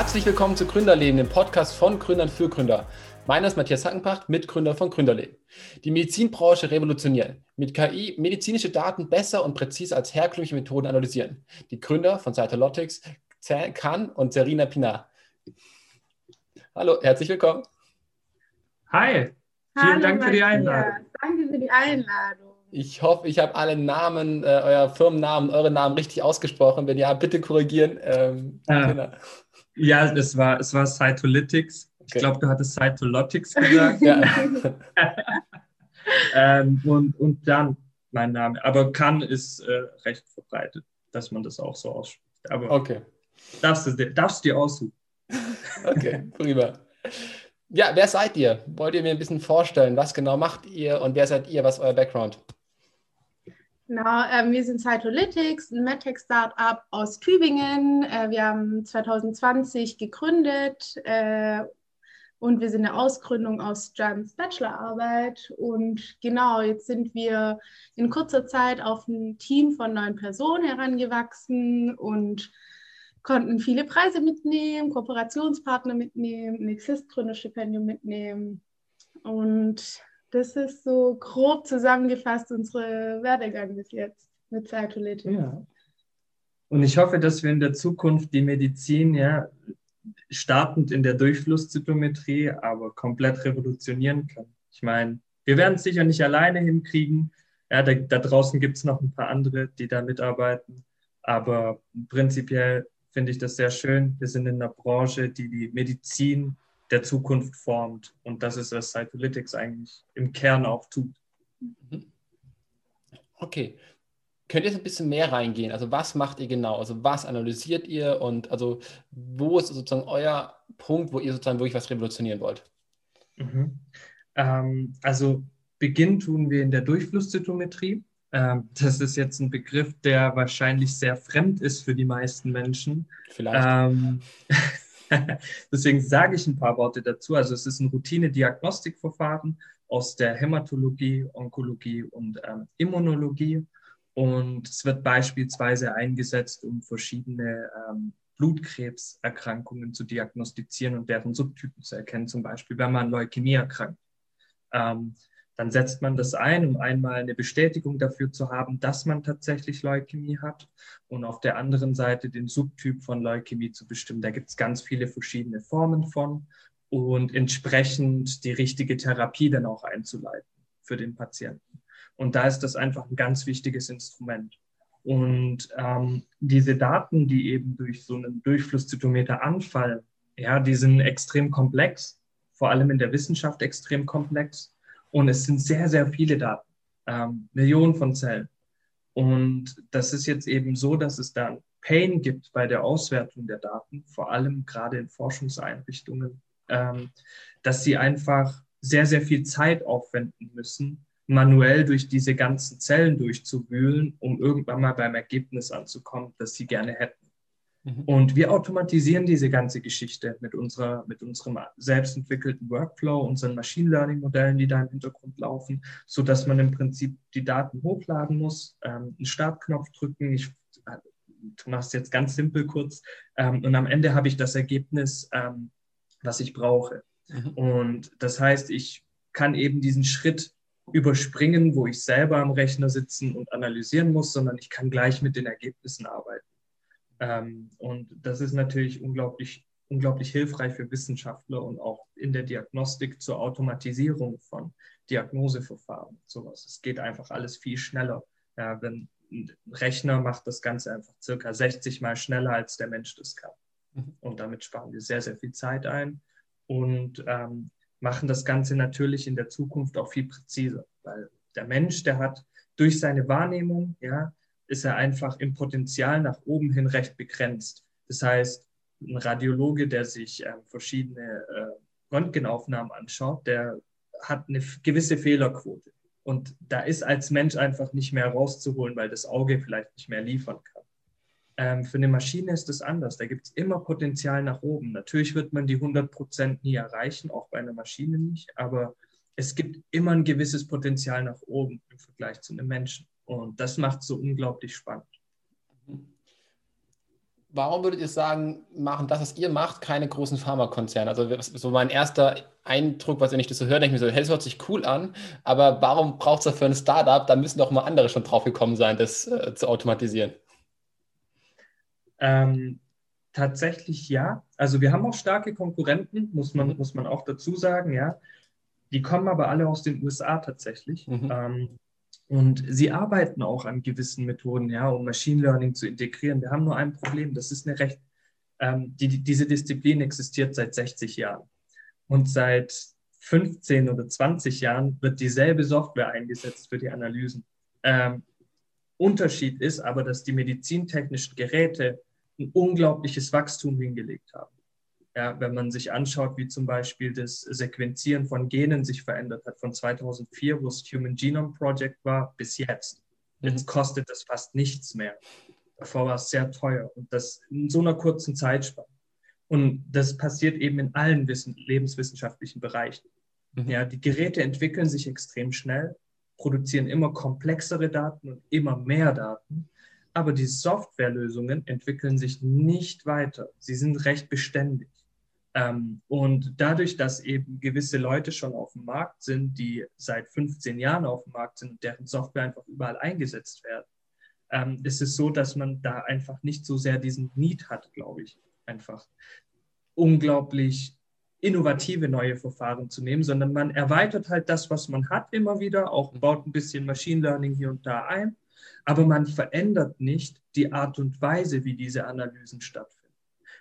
Herzlich willkommen zu Gründerleben, dem Podcast von Gründern für Gründer. Mein Name ist Matthias Hackenpacht, Mitgründer von Gründerleben. Die Medizinbranche revolutionieren. Mit KI medizinische Daten besser und präziser als herkömmliche Methoden analysieren. Die Gründer von Cytolotics, Kan und Serena Pinar. Hallo, herzlich willkommen. Hi, vielen Hallo, Dank für die Einladung. Danke für die Einladung. Ich hoffe, ich habe alle Namen, äh, euer Firmennamen, eure Namen richtig ausgesprochen. Wenn ja, bitte korrigieren. Ähm, äh, genau. Ja, es war, es war Cytolytics. Okay. Ich glaube, du hattest Cytolotics gesagt. ähm, und, und dann mein Name. Aber kann ist äh, recht verbreitet, dass man das auch so ausspricht. Aber okay. darfst du darfst dir aussuchen. okay, prima. Ja, wer seid ihr? Wollt ihr mir ein bisschen vorstellen, was genau macht ihr und wer seid ihr? Was ist euer Background? Genau, äh, wir sind Cytolytics, ein MedTech-Startup aus Tübingen. Äh, wir haben 2020 gegründet äh, und wir sind eine Ausgründung aus Jans Bachelorarbeit. Und genau, jetzt sind wir in kurzer Zeit auf ein Team von neun Personen herangewachsen und konnten viele Preise mitnehmen, Kooperationspartner mitnehmen, ein Exist-Gründerstipendium mitnehmen. Und das ist so grob zusammengefasst unsere Werdegang bis jetzt mit Cytolytics. Ja. Und ich hoffe, dass wir in der Zukunft die Medizin, ja, startend in der Durchflusszytometrie, aber komplett revolutionieren können. Ich meine, wir werden es sicher nicht alleine hinkriegen. Ja, da, da draußen gibt es noch ein paar andere, die da mitarbeiten. Aber prinzipiell finde ich das sehr schön. Wir sind in einer Branche, die die Medizin der Zukunft formt. Und das ist, was Cytolytics eigentlich im Kern auch tut. Mhm. Okay. Könnt ihr jetzt ein bisschen mehr reingehen? Also was macht ihr genau? Also was analysiert ihr und also wo ist sozusagen euer Punkt, wo ihr sozusagen wirklich was revolutionieren wollt? Mhm. Ähm, also Beginn tun wir in der Durchflusszytometrie. Ähm, das ist jetzt ein Begriff, der wahrscheinlich sehr fremd ist für die meisten Menschen. Vielleicht. Ähm, Deswegen sage ich ein paar Worte dazu. Also es ist ein Routine-Diagnostikverfahren aus der Hämatologie, Onkologie und ähm, Immunologie. Und es wird beispielsweise eingesetzt, um verschiedene ähm, Blutkrebserkrankungen zu diagnostizieren und deren Subtypen zu erkennen, zum Beispiel, wenn man Leukämie erkrankt. Ähm, dann setzt man das ein, um einmal eine Bestätigung dafür zu haben, dass man tatsächlich Leukämie hat und auf der anderen Seite den Subtyp von Leukämie zu bestimmen. Da gibt es ganz viele verschiedene Formen von und entsprechend die richtige Therapie dann auch einzuleiten für den Patienten. Und da ist das einfach ein ganz wichtiges Instrument. Und ähm, diese Daten, die eben durch so einen Durchflusszytometer anfallen, ja, die sind extrem komplex, vor allem in der Wissenschaft extrem komplex. Und es sind sehr, sehr viele Daten, ähm, Millionen von Zellen. Und das ist jetzt eben so, dass es da Pain gibt bei der Auswertung der Daten, vor allem gerade in Forschungseinrichtungen, ähm, dass sie einfach sehr, sehr viel Zeit aufwenden müssen, manuell durch diese ganzen Zellen durchzuwühlen, um irgendwann mal beim Ergebnis anzukommen, das sie gerne hätten. Mhm. Und wir automatisieren diese ganze Geschichte mit, unserer, mit unserem selbst entwickelten Workflow, unseren Machine Learning Modellen, die da im Hintergrund laufen, so dass man im Prinzip die Daten hochladen muss, ähm, einen Startknopf drücken. Ich äh, mache es jetzt ganz simpel kurz. Ähm, und am Ende habe ich das Ergebnis, ähm, was ich brauche. Mhm. Und das heißt, ich kann eben diesen Schritt überspringen, wo ich selber am Rechner sitzen und analysieren muss, sondern ich kann gleich mit den Ergebnissen arbeiten. Ähm, und das ist natürlich unglaublich, unglaublich hilfreich für Wissenschaftler und auch in der Diagnostik zur Automatisierung von Diagnoseverfahren. Sowas. Es geht einfach alles viel schneller. Ja, wenn ein Rechner macht das Ganze einfach circa 60 mal schneller, als der Mensch das kann. Mhm. Und damit sparen wir sehr, sehr viel Zeit ein und ähm, machen das Ganze natürlich in der Zukunft auch viel präziser, weil der Mensch, der hat durch seine Wahrnehmung, ja, ist er einfach im Potenzial nach oben hin recht begrenzt. Das heißt, ein Radiologe, der sich äh, verschiedene äh, Röntgenaufnahmen anschaut, der hat eine gewisse Fehlerquote. Und da ist als Mensch einfach nicht mehr rauszuholen, weil das Auge vielleicht nicht mehr liefern kann. Ähm, für eine Maschine ist das anders. Da gibt es immer Potenzial nach oben. Natürlich wird man die 100 Prozent nie erreichen, auch bei einer Maschine nicht, aber es gibt immer ein gewisses Potenzial nach oben im Vergleich zu einem Menschen. Und das macht so unglaublich spannend. Warum würdet ihr sagen, machen das, was ihr macht, keine großen Pharmakonzerne? Also so mein erster Eindruck, was wenn ich das so höre, denke ich mir so, hey, das hört sich cool an, aber warum braucht es dafür ein Startup? Da müssen doch mal andere schon drauf gekommen sein, das äh, zu automatisieren. Ähm, tatsächlich ja. Also wir haben auch starke Konkurrenten, muss man, mhm. muss man auch dazu sagen, ja. Die kommen aber alle aus den USA tatsächlich. Mhm. Ähm, und sie arbeiten auch an gewissen Methoden, ja, um Machine Learning zu integrieren. Wir haben nur ein Problem, das ist eine recht, ähm, die, diese Disziplin existiert seit 60 Jahren. Und seit 15 oder 20 Jahren wird dieselbe Software eingesetzt für die Analysen. Ähm, Unterschied ist aber, dass die medizintechnischen Geräte ein unglaubliches Wachstum hingelegt haben. Ja, wenn man sich anschaut, wie zum Beispiel das Sequenzieren von Genen sich verändert hat, von 2004, wo es Human Genome Project war, bis jetzt. Jetzt mhm. kostet das fast nichts mehr. Davor war es sehr teuer und das in so einer kurzen Zeitspanne. Und das passiert eben in allen Wissen, lebenswissenschaftlichen Bereichen. Mhm. Ja, die Geräte entwickeln sich extrem schnell, produzieren immer komplexere Daten und immer mehr Daten. Aber die Softwarelösungen entwickeln sich nicht weiter. Sie sind recht beständig. Ähm, und dadurch, dass eben gewisse Leute schon auf dem Markt sind, die seit 15 Jahren auf dem Markt sind, deren Software einfach überall eingesetzt werden, ähm, ist es so, dass man da einfach nicht so sehr diesen Need hat, glaube ich, einfach unglaublich innovative neue Verfahren zu nehmen, sondern man erweitert halt das, was man hat, immer wieder, auch baut ein bisschen Machine Learning hier und da ein, aber man verändert nicht die Art und Weise, wie diese Analysen stattfinden.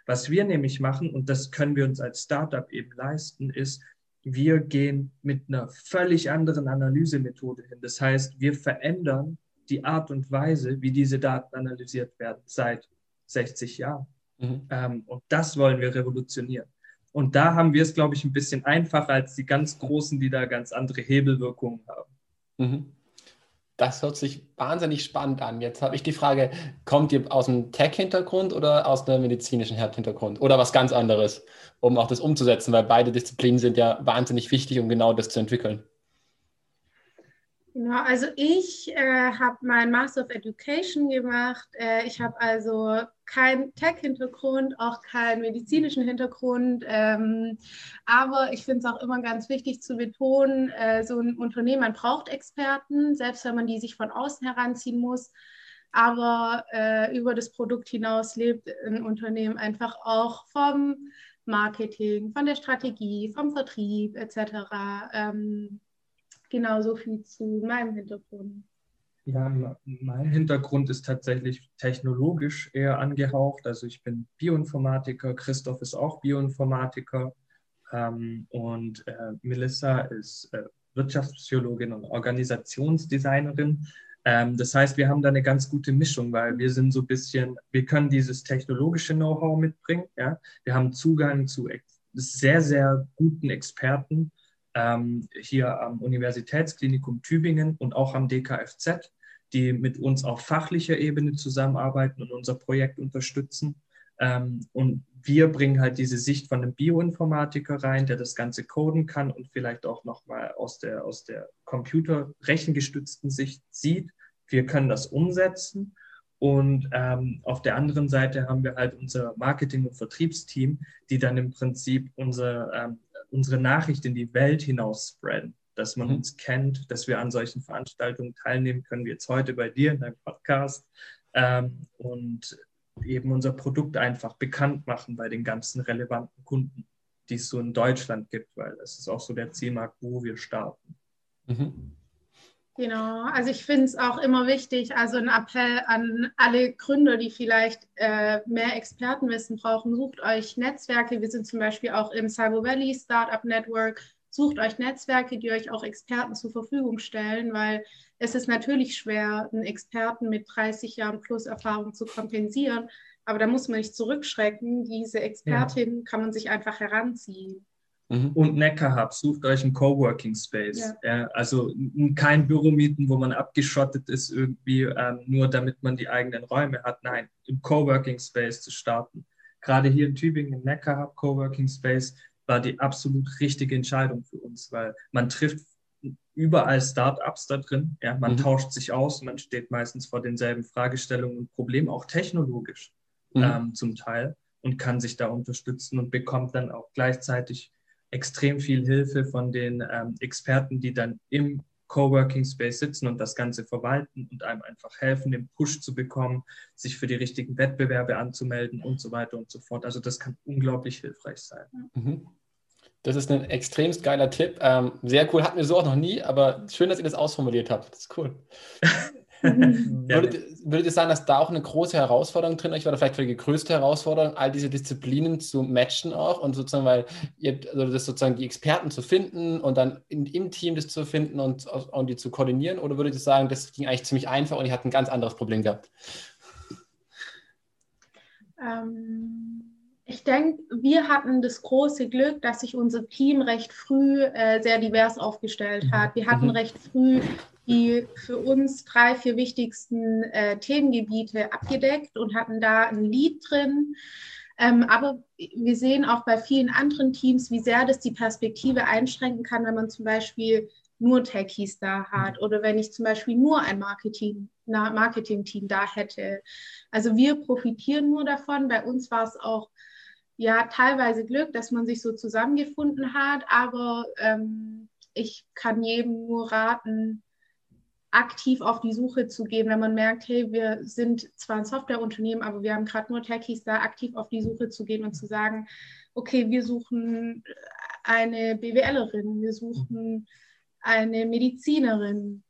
Was wir nämlich machen, und das können wir uns als Startup eben leisten, ist, wir gehen mit einer völlig anderen Analysemethode hin. Das heißt, wir verändern die Art und Weise, wie diese Daten analysiert werden seit 60 Jahren. Mhm. Ähm, und das wollen wir revolutionieren. Und da haben wir es, glaube ich, ein bisschen einfacher als die ganz Großen, die da ganz andere Hebelwirkungen haben. Mhm. Das hört sich wahnsinnig spannend an. Jetzt habe ich die Frage, kommt ihr aus einem Tech-Hintergrund oder aus einem medizinischen Hintergrund oder was ganz anderes, um auch das umzusetzen, weil beide Disziplinen sind ja wahnsinnig wichtig, um genau das zu entwickeln. Genau, also ich äh, habe mein Master of Education gemacht. Äh, ich habe also keinen Tech-Hintergrund, auch keinen medizinischen Hintergrund. Ähm, aber ich finde es auch immer ganz wichtig zu betonen, äh, so ein Unternehmen, man braucht Experten, selbst wenn man die sich von außen heranziehen muss. Aber äh, über das Produkt hinaus lebt ein Unternehmen einfach auch vom Marketing, von der Strategie, vom Vertrieb etc. Ähm, genau so viel zu meinem Hintergrund. Ja, mein Hintergrund ist tatsächlich technologisch eher angehaucht. Also ich bin Bioinformatiker, Christoph ist auch Bioinformatiker ähm, und äh, Melissa ist äh, Wirtschaftspsychologin und Organisationsdesignerin. Ähm, das heißt, wir haben da eine ganz gute Mischung, weil wir sind so ein bisschen, wir können dieses technologische Know-how mitbringen. Ja? Wir haben Zugang zu sehr, sehr guten Experten hier am Universitätsklinikum Tübingen und auch am DKFZ, die mit uns auf fachlicher Ebene zusammenarbeiten und unser Projekt unterstützen. Ähm, und wir bringen halt diese Sicht von einem Bioinformatiker rein, der das Ganze coden kann und vielleicht auch nochmal aus der, aus der computerrechengestützten Sicht sieht. Wir können das umsetzen. Und ähm, auf der anderen Seite haben wir halt unser Marketing- und Vertriebsteam, die dann im Prinzip unser ähm, unsere Nachricht in die Welt hinaus spreaden, dass man mhm. uns kennt, dass wir an solchen Veranstaltungen teilnehmen können, wie jetzt heute bei dir in deinem Podcast ähm, und eben unser Produkt einfach bekannt machen bei den ganzen relevanten Kunden, die es so in Deutschland gibt, weil das ist auch so der Zielmarkt, wo wir starten. Mhm. Genau, also ich finde es auch immer wichtig, also ein Appell an alle Gründer, die vielleicht äh, mehr Expertenwissen brauchen, sucht euch Netzwerke. Wir sind zum Beispiel auch im Cyber Valley Startup Network. Sucht euch Netzwerke, die euch auch Experten zur Verfügung stellen, weil es ist natürlich schwer, einen Experten mit 30 Jahren plus Erfahrung zu kompensieren. Aber da muss man nicht zurückschrecken. Diese Expertin ja. kann man sich einfach heranziehen. Mhm. Und Neckar Hub, sucht euch einen Coworking Space. Ja. Ja, also kein Büro mieten, wo man abgeschottet ist, irgendwie ähm, nur damit man die eigenen Räume hat. Nein, im Coworking Space zu starten. Gerade hier in Tübingen, im Neckar Hub Coworking Space, war die absolut richtige Entscheidung für uns, weil man trifft überall Startups da drin. Ja, man mhm. tauscht sich aus, man steht meistens vor denselben Fragestellungen und Problemen, auch technologisch. mhm. ähm, zum Teil und kann sich da unterstützen und bekommt dann auch gleichzeitig extrem viel Hilfe von den ähm, Experten, die dann im Coworking Space sitzen und das Ganze verwalten und einem einfach helfen, den Push zu bekommen, sich für die richtigen Wettbewerbe anzumelden und so weiter und so fort. Also das kann unglaublich hilfreich sein. Mhm. Das ist ein extremst geiler Tipp. Ähm, sehr cool, hatten wir so auch noch nie, aber schön, dass ihr das ausformuliert habt. Das ist cool. würdet, würdet ihr sagen, dass da auch eine große Herausforderung drin ist, oder vielleicht die größte Herausforderung, all diese Disziplinen zu matchen auch und sozusagen, weil ihr also das sozusagen die Experten zu finden und dann in, im Team das zu finden und, und die zu koordinieren? Oder würdet ihr sagen, das ging eigentlich ziemlich einfach und ihr habt ein ganz anderes Problem gehabt? Ähm ich denke, wir hatten das große Glück, dass sich unser Team recht früh äh, sehr divers aufgestellt mhm. hat. Wir hatten mhm. recht früh die für uns drei, vier wichtigsten äh, Themengebiete abgedeckt und hatten da ein Lied drin. Ähm, aber wir sehen auch bei vielen anderen Teams, wie sehr das die Perspektive einschränken kann, wenn man zum Beispiel nur Techies da hat oder wenn ich zum Beispiel nur ein Marketing, Marketing-Team da hätte. Also wir profitieren nur davon. Bei uns war es auch ja teilweise Glück, dass man sich so zusammengefunden hat, aber ähm, ich kann jedem nur raten, aktiv auf die Suche zu gehen, wenn man merkt, hey, wir sind zwar ein Softwareunternehmen, aber wir haben gerade nur Techies da, aktiv auf die Suche zu gehen und zu sagen, okay, wir suchen eine BWLerin, wir suchen eine Medizinerin,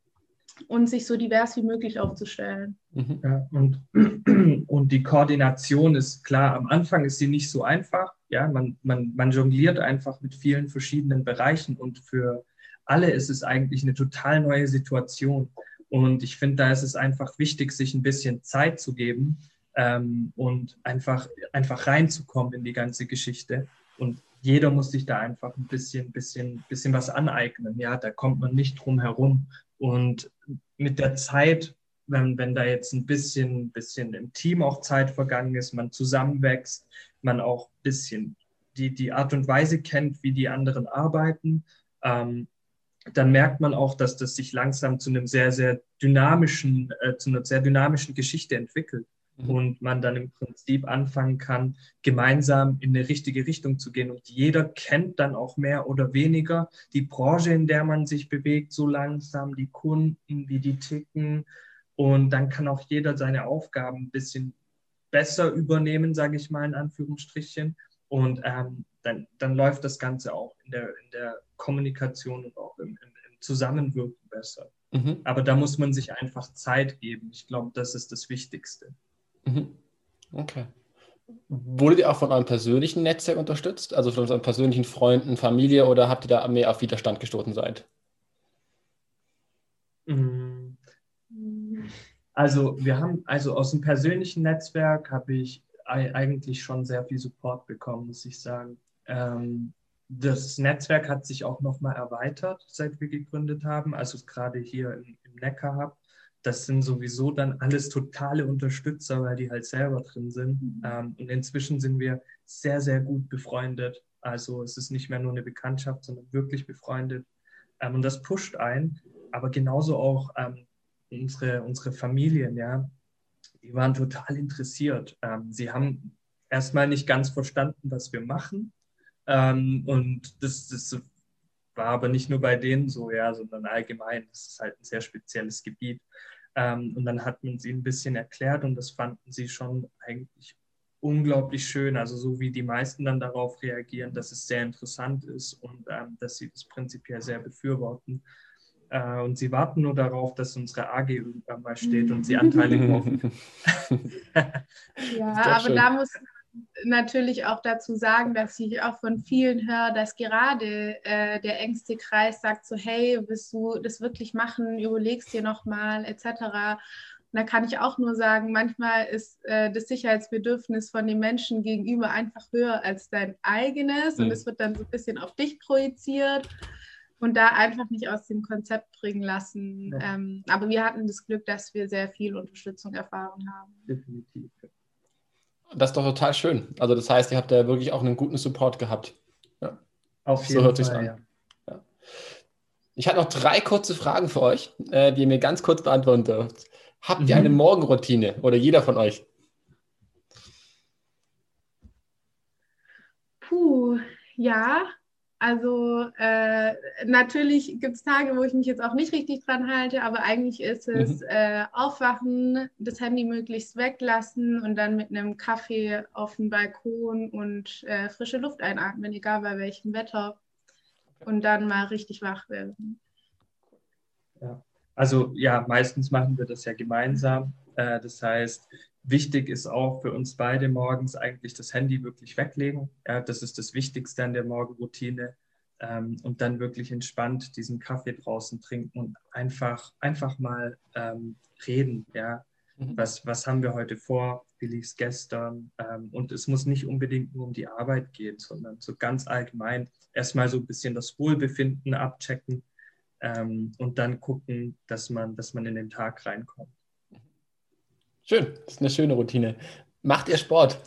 und sich so divers wie möglich aufzustellen. Mhm. Ja, und, und die Koordination ist klar, am Anfang ist sie nicht so einfach. Ja, man, man, man jongliert einfach mit vielen verschiedenen Bereichen und für alle ist es eigentlich eine total neue Situation. Und ich finde, da ist es einfach wichtig, sich ein bisschen Zeit zu geben ähm, und einfach, einfach reinzukommen in die ganze Geschichte. Und jeder muss sich da einfach ein bisschen, bisschen, bisschen was aneignen. Ja, da kommt man nicht drum herum. Und mit der Zeit, wenn, wenn da jetzt ein bisschen, bisschen im Team auch Zeit vergangen ist, man zusammenwächst, man auch ein bisschen die, die Art und Weise kennt, wie die anderen arbeiten, ähm, dann merkt man auch, dass das sich langsam zu einem sehr, sehr dynamischen, äh, zu einer sehr dynamischen Geschichte entwickelt mhm. und man dann im Prinzip anfangen kann, gemeinsam in eine richtige Richtung zu gehen. Und jeder kennt dann auch mehr oder weniger die Branche, in der man sich bewegt, so langsam, die Kunden, wie die ticken. Und dann kann auch jeder seine Aufgaben ein bisschen besser übernehmen, sage ich mal in Anführungsstrichen. Und ähm, dann, dann läuft das Ganze auch in der, in der Kommunikation und auch im, im, im Zusammenwirken besser. Mhm. Aber da muss man sich einfach Zeit geben. Ich glaube, das ist das Wichtigste. Mhm. Okay. Wurdet ihr auch von eurem persönlichen Netzwerk unterstützt? Also von euren persönlichen Freunden, Familie oder habt ihr da mehr auf Widerstand gestoßen seid? Mhm. Also wir haben, also aus dem persönlichen Netzwerk habe ich eigentlich schon sehr viel Support bekommen, muss ich sagen. Ähm, das Netzwerk hat sich auch nochmal erweitert, seit wir gegründet haben. Also gerade hier im, im Neckar-Hub das sind sowieso dann alles totale Unterstützer, weil die halt selber drin sind. Mhm. Ähm, und inzwischen sind wir sehr, sehr gut befreundet. Also es ist nicht mehr nur eine Bekanntschaft, sondern wirklich befreundet. Ähm, und das pusht ein. Aber genauso auch ähm, unsere, unsere Familien, ja, die waren total interessiert. Ähm, sie haben erstmal nicht ganz verstanden, was wir machen. Ähm, und das, das war aber nicht nur bei denen so, ja, sondern allgemein. Das ist halt ein sehr spezielles Gebiet. Ähm, und dann hat man sie ein bisschen erklärt und das fanden sie schon eigentlich unglaublich schön. Also so wie die meisten dann darauf reagieren, dass es sehr interessant ist und ähm, dass sie das prinzipiell sehr befürworten. Äh, und sie warten nur darauf, dass unsere AG irgendwann mal steht und sie Anteile kaufen. ja, aber schön. da muss natürlich auch dazu sagen, dass ich auch von vielen höre, dass gerade äh, der engste Kreis sagt so, hey, willst du das wirklich machen, überlegst dir nochmal etc. Und da kann ich auch nur sagen, manchmal ist äh, das Sicherheitsbedürfnis von den Menschen gegenüber einfach höher als dein eigenes mhm. und es wird dann so ein bisschen auf dich projiziert und da einfach nicht aus dem Konzept bringen lassen. Ja. Ähm, aber wir hatten das Glück, dass wir sehr viel Unterstützung erfahren haben. Definitiv. Das ist doch total schön. Also das heißt, ihr habt da wirklich auch einen guten Support gehabt. Ja. Auf jeden so hört Fall, an. Ja. Ja. Ich habe noch drei kurze Fragen für euch, äh, die ihr mir ganz kurz beantworten dürft. Habt mhm. ihr eine Morgenroutine oder jeder von euch? Puh, ja, also äh, natürlich gibt es Tage, wo ich mich jetzt auch nicht richtig dran halte, aber eigentlich ist es mhm. äh, aufwachen, das Handy möglichst weglassen und dann mit einem Kaffee auf dem Balkon und äh, frische Luft einatmen, egal bei welchem Wetter. Und dann mal richtig wach werden. Ja. Also ja, meistens machen wir das ja gemeinsam. Äh, das heißt, Wichtig ist auch für uns beide morgens eigentlich das Handy wirklich weglegen. Ja, das ist das Wichtigste an der Morgenroutine. Ähm, und dann wirklich entspannt diesen Kaffee draußen trinken und einfach, einfach mal ähm, reden. Ja, mhm. was, was haben wir heute vor? Wie lief es gestern? Ähm, und es muss nicht unbedingt nur um die Arbeit gehen, sondern so ganz allgemein erstmal so ein bisschen das Wohlbefinden abchecken ähm, und dann gucken, dass man, dass man in den Tag reinkommt. Schön, das ist eine schöne Routine. Macht ihr Sport?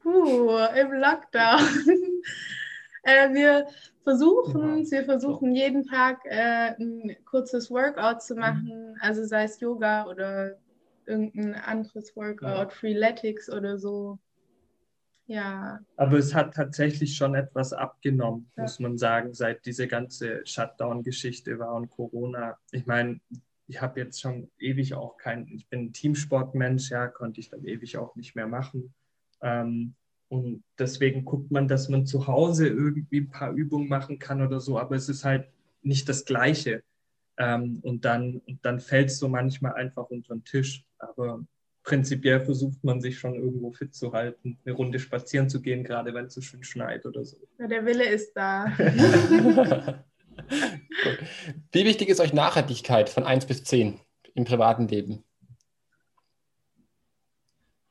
Puh, im Lockdown. äh, wir versuchen es, wir versuchen jeden Tag äh, ein kurzes Workout zu machen, also sei es Yoga oder irgendein anderes Workout, ja. Freeletics oder so. Ja. Aber es hat tatsächlich schon etwas abgenommen, ja. muss man sagen, seit diese ganze Shutdown-Geschichte war und Corona. Ich meine, ich habe jetzt schon ewig auch kein, ich bin ein Teamsportmensch, ja, konnte ich dann ewig auch nicht mehr machen. Ähm, und deswegen guckt man, dass man zu Hause irgendwie ein paar Übungen machen kann oder so, aber es ist halt nicht das Gleiche. Ähm, und dann, und dann fällt es so manchmal einfach unter den Tisch. Aber prinzipiell versucht man sich schon irgendwo fit zu halten, eine Runde spazieren zu gehen, gerade wenn es so schön schneit oder so. Ja, der Wille ist da. Wie wichtig ist euch Nachhaltigkeit von 1 bis 10 im privaten Leben?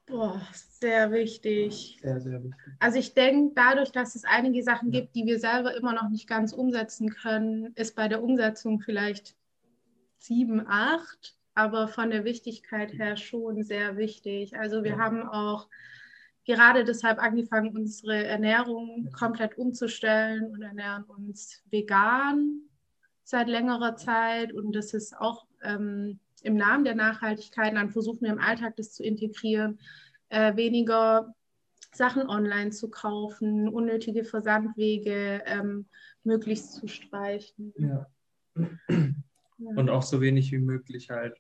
Boah, sehr wichtig. Sehr, sehr wichtig. Also ich denke, dadurch, dass es einige Sachen gibt, die wir selber immer noch nicht ganz umsetzen können, ist bei der Umsetzung vielleicht 7, 8, aber von der Wichtigkeit her schon sehr wichtig. Also wir ja. haben auch gerade deshalb angefangen, unsere Ernährung komplett umzustellen und ernähren uns vegan seit längerer Zeit. Und das ist auch ähm, im Namen der Nachhaltigkeit. Dann versuchen wir im Alltag das zu integrieren, äh, weniger Sachen online zu kaufen, unnötige Versandwege ähm, möglichst zu streichen. Ja. Und auch so wenig wie möglich halt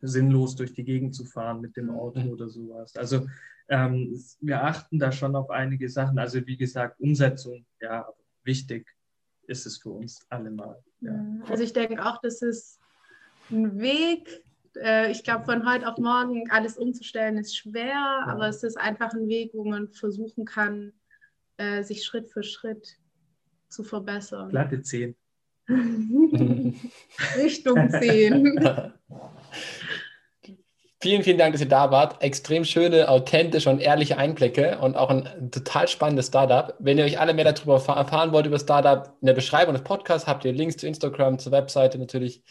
sinnlos durch die Gegend zu fahren mit dem Auto mhm. oder sowas. Also ähm, wir achten da schon auf einige Sachen. Also wie gesagt, Umsetzung, ja, wichtig ist es für uns allemal. Ja. Also ich denke auch, das ist ein Weg. Äh, ich glaube, von heute auf morgen alles umzustellen ist schwer, ja. aber es ist einfach ein Weg, wo man versuchen kann, äh, sich Schritt für Schritt zu verbessern. Platte 10. Richtung 10. Vielen, vielen Dank, dass ihr da wart. Extrem schöne, authentische und ehrliche Einblicke und auch ein total spannendes Startup. Wenn ihr euch alle mehr darüber erfahren wollt über Startup, in der Beschreibung des Podcasts habt ihr Links zu Instagram, zur Webseite natürlich.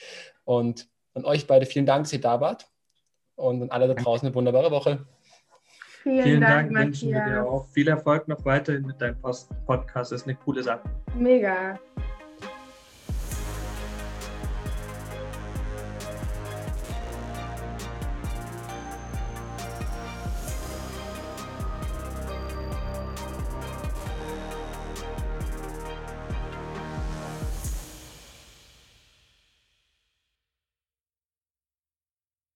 Und an euch beide vielen Dank, dass ihr da wart. Und an alle da draußen eine wunderbare Woche. Vielen, vielen Dank, Dank wünschen wir dir auch. Viel Erfolg noch weiterhin mit deinem Podcast. Das ist eine coole Sache. Mega.